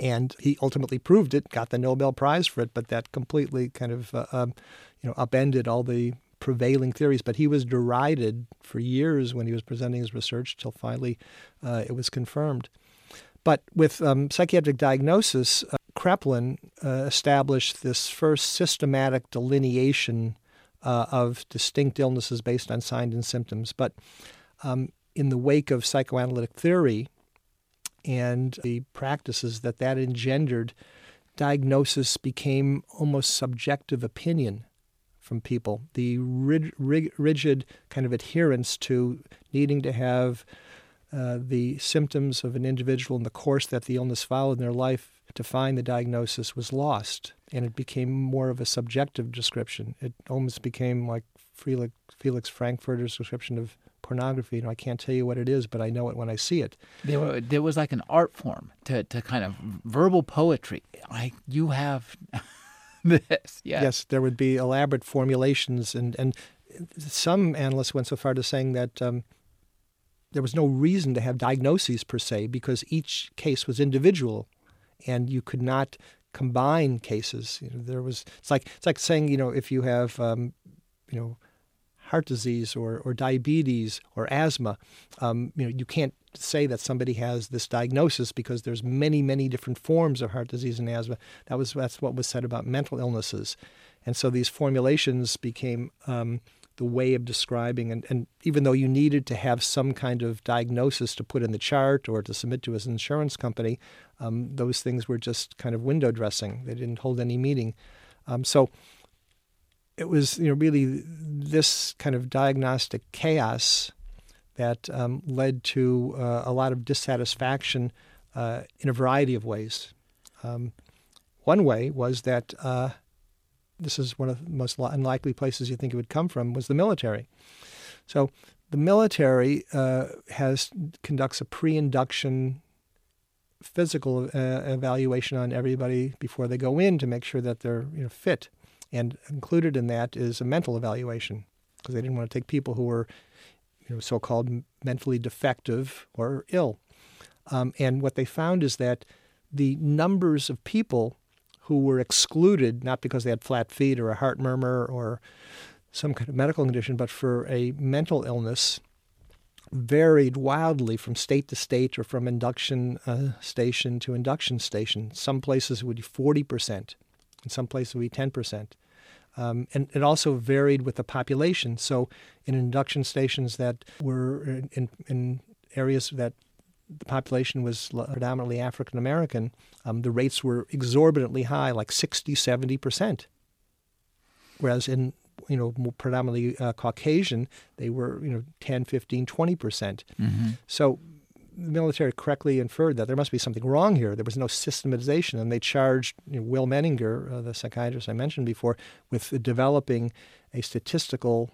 And he ultimately proved it, got the Nobel Prize for it, but that completely kind of, uh, um, you know, upended all the prevailing theories, but he was derided for years when he was presenting his research till finally uh, it was confirmed. But with um, psychiatric diagnosis, uh, Kraepelin uh, established this first systematic delineation uh, of distinct illnesses based on signs and symptoms. But um, in the wake of psychoanalytic theory and the practices that that engendered, diagnosis became almost subjective opinion from people. The rig, rig, rigid kind of adherence to needing to have uh, the symptoms of an individual and the course that the illness followed in their life to find the diagnosis was lost, and it became more of a subjective description. It almost became like Felix, Felix Frankfurter's description of pornography. You know, I can't tell you what it is, but I know it when I see it. There, were, there was like an art form to, to kind of verbal poetry. Like you have [LAUGHS] this. Yes. yes, there would be elaborate formulations, and and some analysts went so far to saying that. Um, there was no reason to have diagnoses per se because each case was individual, and you could not combine cases. You know, there was it's like it's like saying you know if you have um, you know heart disease or, or diabetes or asthma, um, you know you can't say that somebody has this diagnosis because there's many, many different forms of heart disease and asthma. That was that's what was said about mental illnesses, and so these formulations became um, the way of describing. And, and even though you needed to have some kind of diagnosis to put in the chart or to submit to an insurance company, um, those things were just kind of window dressing. They didn't hold any meaning. Um, so it was you know really this kind of diagnostic chaos that um, led to uh, a lot of dissatisfaction uh, in a variety of ways. Um, one way was that uh, this is one of the most unlikely places you think it would come from was the military. So the military uh, has conducts a pre-induction physical uh, evaluation on everybody before they go in to make sure that they're you know, fit, and included in that is a mental evaluation because they didn't want to take people who were you know, so-called mentally defective or ill. Um, and what they found is that the numbers of people who were excluded, not because they had flat feet or a heart murmur or some kind of medical condition, but for a mental illness, varied wildly from state to state or from induction uh, station to induction station. Some places would be 40%, in some places would be 10%. Um, and it also varied with the population. So, in induction stations that were in, in, areas that the population was predominantly African American, um, the rates were exorbitantly high, like 60, 70%. Whereas in you know, predominantly uh, Caucasian, they were, you know, 10, 15, 20 percent. Mm-hmm. So the military correctly inferred that there must be something wrong here. There was no systematization, and they charged you know, Will Menninger, uh, the psychiatrist I mentioned before, with developing a statistical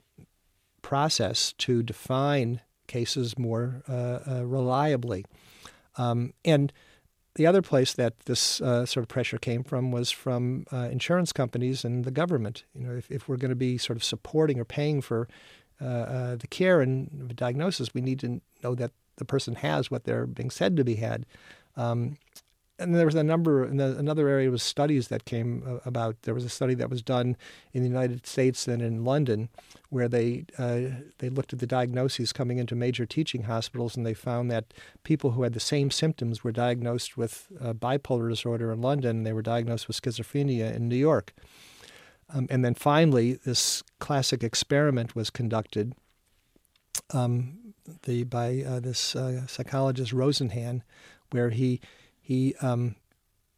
process to define cases more uh, uh reliably. Um, and the other place that this uh, sort of pressure came from was from uh, insurance companies and the government. You know, if, if we're going to be sort of supporting or paying for uh, uh the care and the diagnosis, we need to know that the person has what they're being said to be had. Um, and there was a number, another area was studies that came uh, about. There was a study that was done in the United States and in London, where they uh, they looked at the diagnoses coming into major teaching hospitals, and they found that people who had the same symptoms were diagnosed with uh, bipolar disorder in London, and they were diagnosed with schizophrenia in New York. Um, and then finally, this classic experiment was conducted um, the, by uh, this uh, psychologist Rosenhan, where he he um,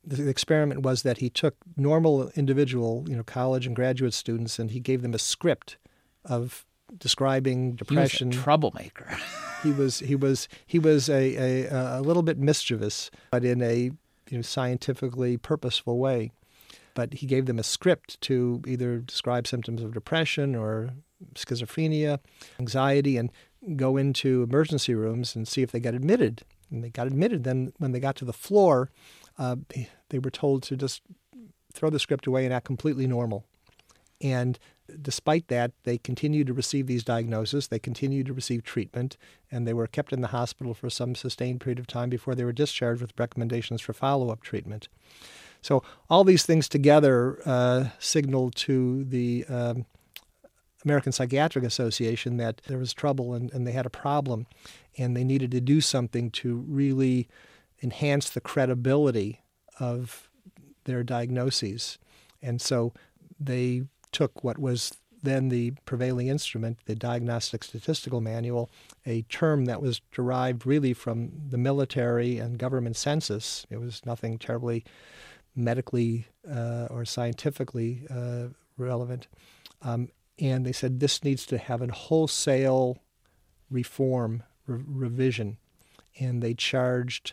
the experiment was that he took normal individual, you know, college and graduate students, and he gave them a script of describing depression. He was a troublemaker. he was he was he was a, a, a little bit mischievous, but in a you know scientifically purposeful way. But he gave them a script to either describe symptoms of depression or schizophrenia, anxiety, and go into emergency rooms and see if they got admitted and they got admitted. Then when they got to the floor, uh, they were told to just throw the script away and act completely normal. And despite that, they continued to receive these diagnoses. They continued to receive treatment, and they were kept in the hospital for some sustained period of time before they were discharged with recommendations for follow-up treatment. So all these things together uh, signaled to the um, American Psychiatric Association that there was trouble and, and they had a problem and they needed to do something to really enhance the credibility of their diagnoses. And so they took what was then the prevailing instrument, the Diagnostic Statistical Manual, a term that was derived really from the military and government census. It was nothing terribly medically uh, or scientifically uh, relevant. Um, and they said this needs to have a wholesale reform re- revision. And they charged,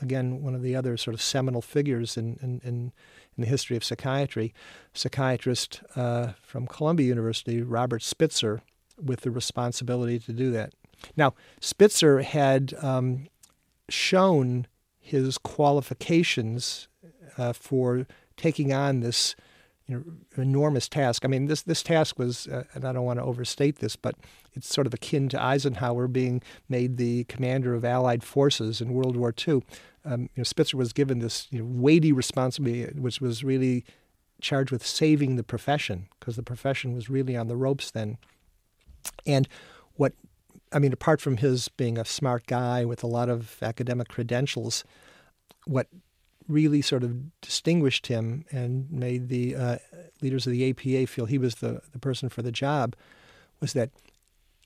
again, one of the other sort of seminal figures in, in, in, in the history of psychiatry, psychiatrist uh, from Columbia University, Robert Spitzer, with the responsibility to do that. Now, Spitzer had um, shown his qualifications uh, for taking on this enormous task. I mean, this this task was, uh, and I don't want to overstate this, but it's sort of akin to Eisenhower being made the commander of Allied forces in World War II. Um, you know, Spitzer was given this you know, weighty responsibility, which was really charged with saving the profession because the profession was really on the ropes then. And what, I mean, apart from his being a smart guy with a lot of academic credentials, what really sort of distinguished him and made the uh, leaders of the APA feel he was the, the person for the job was that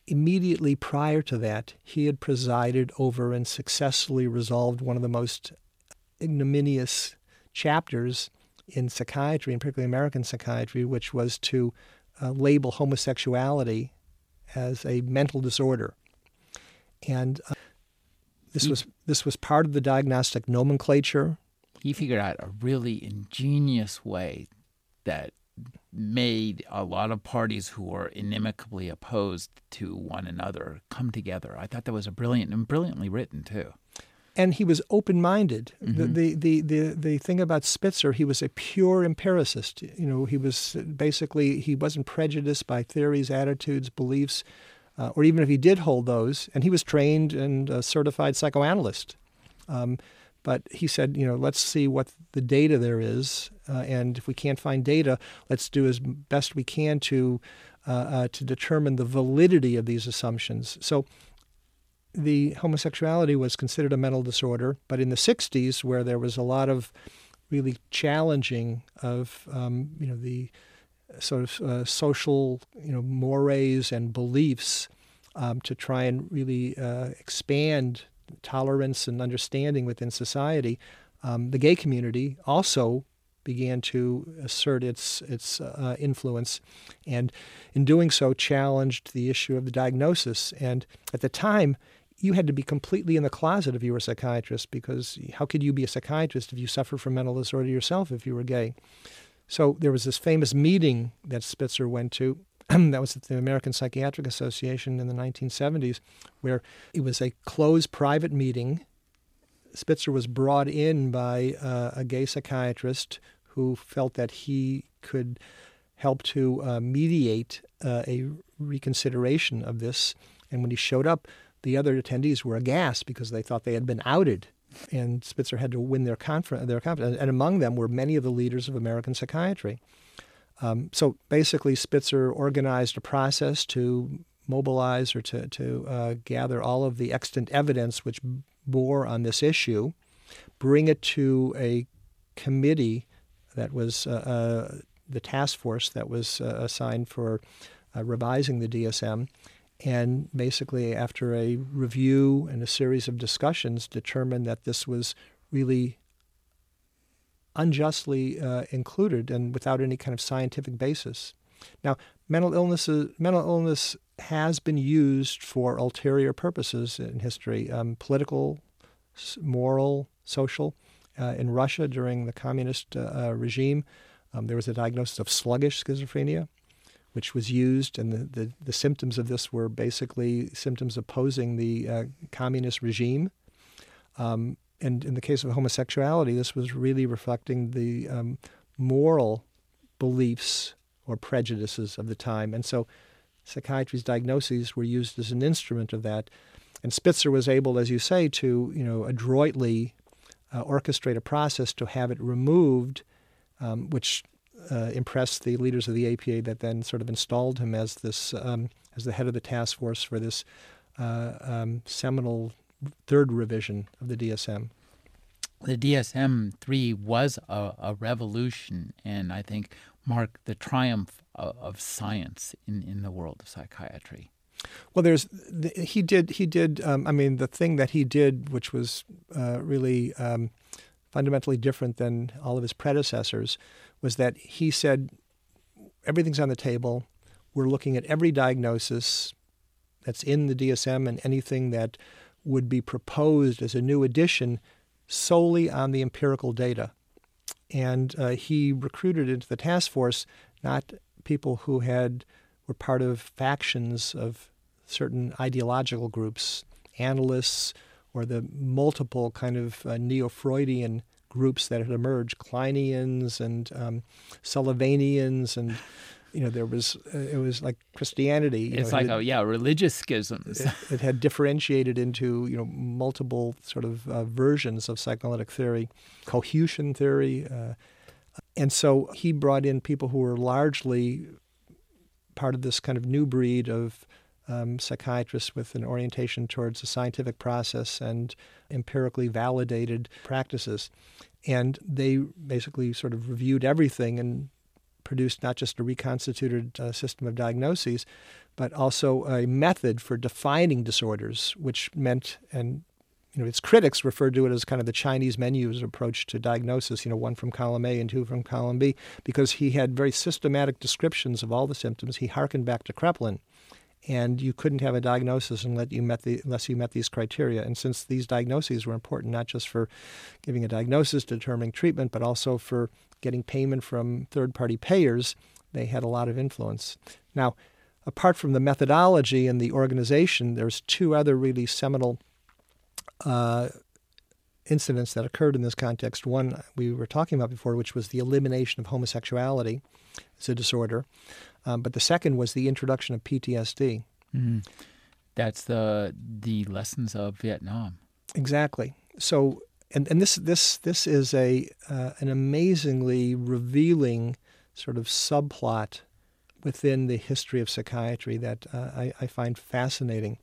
immediately prior to that, he had presided over and successfully resolved one of the most ignominious chapters in psychiatry, and particularly American psychiatry, which was to uh, label homosexuality as a mental disorder. And uh, this was this was part of the diagnostic nomenclature he figured out a really ingenious way that made a lot of parties who were inimicably opposed to one another come together. I thought that was a brilliant and brilliantly written too. And he was open-minded. Mm-hmm. The, the, the, the thing about Spitzer, he was a pure empiricist. You know, he was basically he wasn't prejudiced by theories, attitudes, beliefs, uh, or even if he did hold those. And he was trained and a certified psychoanalyst. Um, But he said, you know, let's see what the data there is, uh, and if we can't find data, let's do as best we can to uh, uh, to determine the validity of these assumptions. So. The homosexuality was considered a mental disorder, but in the 60s, where there was a lot of really challenging of um, you know the sort of uh, social you know mores and beliefs um, to try and really uh, expand tolerance and understanding within society. Um, the gay community also began to assert its its uh, influence, and in doing so, challenged the issue of the diagnosis. And at the time, you had to be completely in the closet if you were a psychiatrist because how could you be a psychiatrist if you suffer from mental disorder yourself if you were gay? So there was this famous meeting that Spitzer went to. [CLEARS THROAT] that was at the American Psychiatric Association in the 1970s, where it was a closed private meeting. Spitzer was brought in by uh, a gay psychiatrist who felt that he could help to uh, mediate uh, a reconsideration of this. And when he showed up, the other attendees were aghast because they thought they had been outed, and Spitzer had to win their, conf- their confidence. And among them were many of the leaders of American psychiatry. Um, so basically, Spitzer organized a process to mobilize or to, to uh, gather all of the extant evidence which bore on this issue, bring it to a committee that was uh, uh, the task force that was uh, assigned for uh, revising the DSM, and basically, after a review and a series of discussions, determined that this was really unjustly uh, included and without any kind of scientific basis. Now, mental illness, mental illness has been used for ulterior purposes in history um, political, moral, social. Uh, in Russia during the communist uh, uh regime, um, there was a diagnosis of sluggish schizophrenia which was used, and the, the, the, symptoms of this were basically symptoms opposing the uh, communist regime. Um, and in the case of homosexuality, this was really reflecting the um, moral beliefs or prejudices of the time. And so psychiatry's diagnoses were used as an instrument of that. And Spitzer was able, as you say, to you know adroitly uh, orchestrate a process to have it removed, um, which uh, impressed the leaders of the APA that then sort of installed him as this um, as the head of the task force for this uh, um, seminal third revision of the DSM. The DSM three was a, a, revolution, and I think marked the triumph of, of science in, in the world of psychiatry. Well, there's he did he did um, I mean the thing that he did, which was uh, really um, fundamentally different than all of his predecessors, was that he said everything's on the table. We're looking at every diagnosis that's in the DSM and anything that would be proposed as a new addition solely on the empirical data. And uh, he recruited into the task force not people who had were part of factions of certain ideological groups, analysts, or the multiple kind of uh, neo-Freudian groups that had emerged, Kleinians and um, Sullivanians, and you know there was uh, it was like Christianity. it's know, like oh yeah, religious schisms. It, it, had differentiated into you know multiple sort of uh, versions of psychoanalytic theory, cohesion theory, uh, and so he brought in people who were largely part of this kind of new breed of um, psychiatrists with an orientation towards the scientific process and empirically validated practices. And they basically sort of reviewed everything and produced not just a reconstituted uh, system of diagnoses, but also a method for defining disorders, which meant, and you know, its critics referred to it as kind of the Chinese menu's approach to diagnosis, you know, one from column A and two from column B, because he had very systematic descriptions of all the symptoms. He harkened back to Kraepelin and you couldn't have a diagnosis unless you the, unless you met these criteria. And since these diagnoses were important not just for giving a diagnosis, determining treatment, but also for getting payment from third-party payers, they had a lot of influence. Now, apart from the methodology and the organization, there's two other really seminal uh, incidents that occurred in this context. One we were talking about before, which was the elimination of homosexuality as a disorder. Um, but the second was the introduction of PTSD. Mm-hmm. That's the the lessons of Vietnam. Exactly. So and and this this this is a uh, an amazingly revealing sort of subplot within the history of psychiatry that uh, I, I, find fascinating,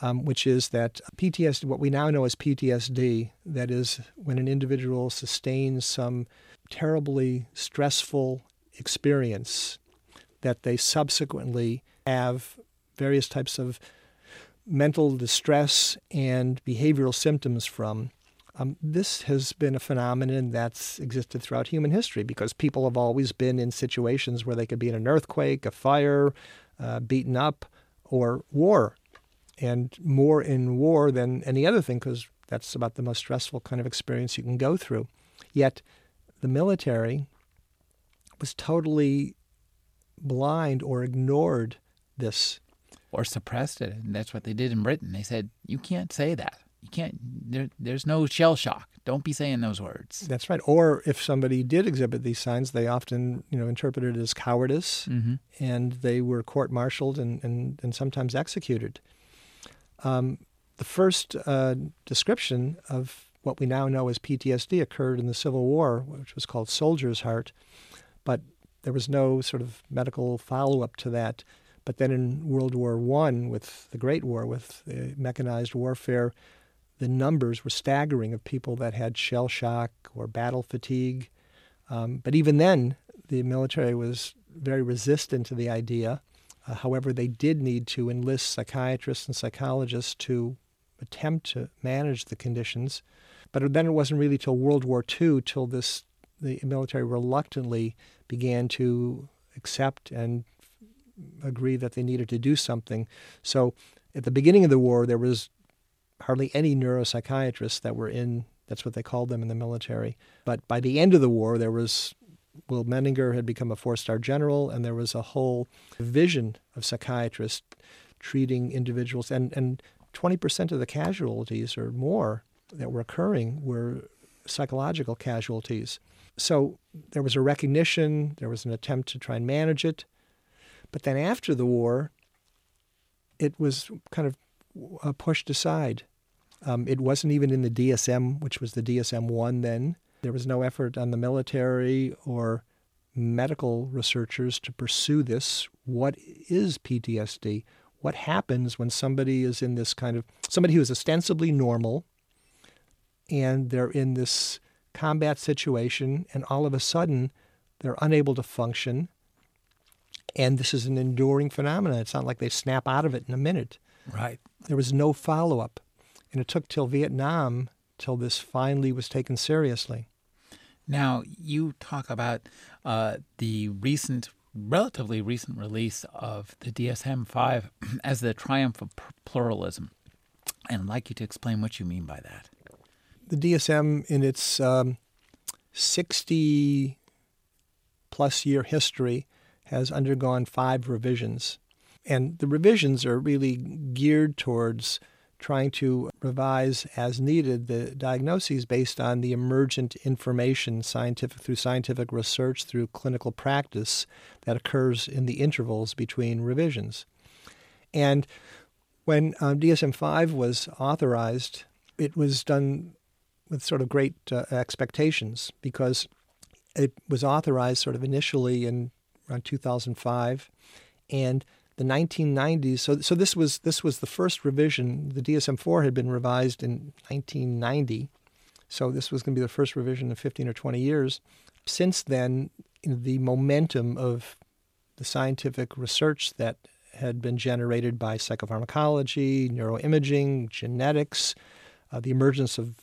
um, which is that PTSD, what we now know as PTSD, that is when an individual sustains some terribly stressful experience that they subsequently have various types of mental distress and behavioral symptoms from. Um, this has been a phenomenon that's existed throughout human history because people have always been in situations where they could be in an earthquake, a fire, uh, beaten up, or war. And more in war than any other thing because that's about the most stressful kind of experience you can go through. Yet the military was totally blind or ignored this. Or suppressed it. And that's what they did in Britain. They said, you can't say that. You can't, there, there's no shell shock. Don't be saying those words. That's right. Or if somebody did exhibit these signs, they often, you know, interpreted it as cowardice mm-hmm. and they were court martialed and, and, and sometimes executed. Um, the first uh, description of what we now know as PTSD occurred in the Civil War, which was called soldier's heart. But there was no sort of medical follow up to that. But then in World War I, with the Great War, with the mechanized warfare, the numbers were staggering of people that had shell shock or battle fatigue. Um, but even then, the military was very resistant to the idea. Uh, however, they did need to enlist psychiatrists and psychologists to attempt to manage the conditions. But then it wasn't really till World War II till this the military reluctantly began to accept and agree that they needed to do something. So at the beginning of the war, there was hardly any neuropsychiatrists that were in. That's what they called them in the military. But by the end of the war, there was Will Menninger had become a four-star general, and there was a whole division of psychiatrists treating individuals, and and 20% of the casualties or more that were occurring were psychological casualties. So there was a recognition, there was an attempt to try and manage it. But then after the war, it was kind of uh, pushed aside. Um, it wasn't even in the DSM, which was the DSM 1 then. There was no effort on the military or medical researchers to pursue this. What is PTSD? What happens when somebody is in this kind of somebody who is ostensibly normal and they're in this combat situation, and all of a sudden they're unable to function. And this is an enduring phenomenon. It's not like they snap out of it in a minute. Right. There was no follow up. And it took till Vietnam till this finally was taken seriously. Now, you talk about uh, the recent, relatively recent release of the DSM 5 [CLEARS THROAT] as the triumph of pluralism. And I'd like you to explain what you mean by that the DSM, in its um, 60 plus year history, has undergone five revisions. And the revisions are really geared towards trying to revise as needed the diagnoses based on the emergent information scientific through scientific research through clinical practice that occurs in the intervals between revisions. And when um, DSM-5 was authorized, it was done with sort of great uh, expectations because it was authorized sort of initially in around 2005 and the 1990s so so this was this was the first revision. The DSM-4 had been revised in 1990 so this was going to be the first revision in 15 or 20 years. Since then the momentum of the scientific research that had been generated by psychopharmacology neuroimaging genetics uh, the emergence of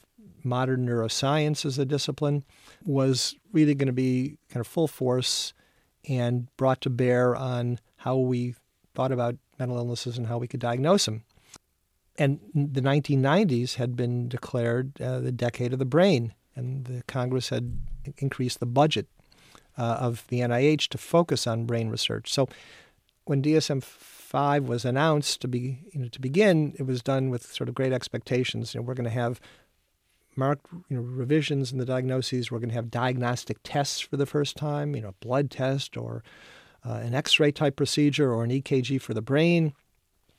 modern neuroscience as a discipline was really going to be kind of full force and brought to bear on how we thought about mental illnesses and how we could diagnose them. And the 1990s had been declared uh, the decade of the brain, and the Congress had increased the budget uh, of the NIH to focus on brain research. So when DSM 5 was announced to be you know, to begin, it was done with sort of great expectations. You know, we're going to have marked you know, revisions in the diagnoses. We're going to have diagnostic tests for the first time, you know, blood test or uh, an X-ray type procedure or an EKG for the brain,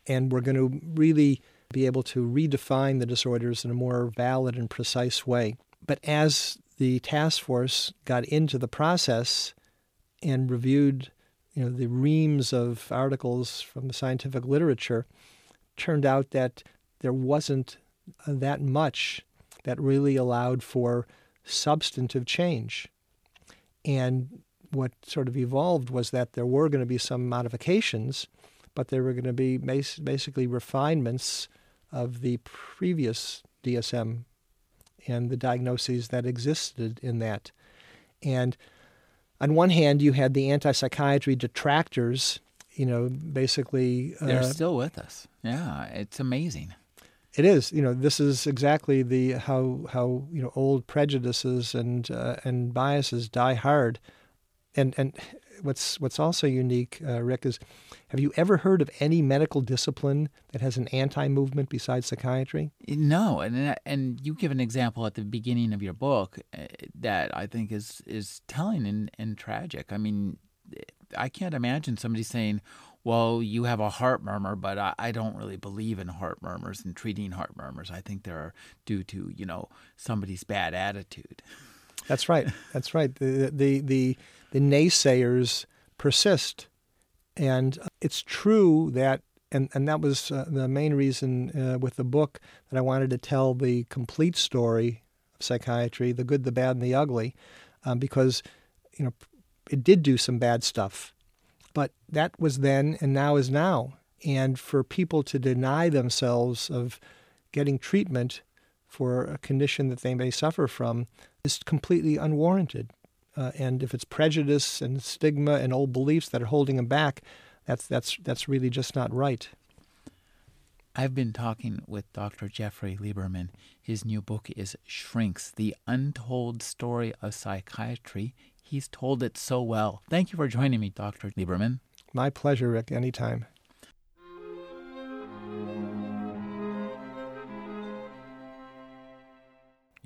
and we're going to really be able to redefine the disorders in a more valid and precise way. But as the task force got into the process and reviewed you know, the reams of articles from the scientific literature, turned out that there wasn't that much that really allowed for substantive change. And what sort of evolved was that there were going to be some modifications, but there were going to be basically refinements of the previous DSM and the diagnoses that existed in that. And on one hand, you had the anti psychiatry detractors, you know, basically. They're uh, still with us. Yeah, it's amazing. It is. You know, this is exactly the how how you know old prejudices and uh, and biases die hard, and and what's what's also unique, uh, Rick, is have you ever heard of any medical discipline that has an anti-movement besides psychiatry? No, and and you give an example at the beginning of your book uh, that I think is is telling and, and tragic. I mean, I can't imagine somebody saying, well, you have a heart murmur, but I, I, don't really believe in heart murmurs and treating heart murmurs. I think they're due to, you know, somebody's bad attitude. That's right. That's right. The, the, the, the naysayers persist. And it's true that, and, and that was uh, the main reason uh, with the book that I wanted to tell the complete story of psychiatry, the good, the bad, and the ugly, um, because, you know, it did do some bad stuff but that was then and now is now. And for people to deny themselves of getting treatment for a condition that they may suffer from is completely unwarranted. Uh, and if it's prejudice and stigma and old beliefs that are holding them back, that's that's that's really just not right. I've been talking with Dr. Jeffrey Lieberman. His new book is Shrinks: The Untold Story of Psychiatry. He's told it so well. Thank you for joining me, Dr. Lieberman. My pleasure, Rick, anytime.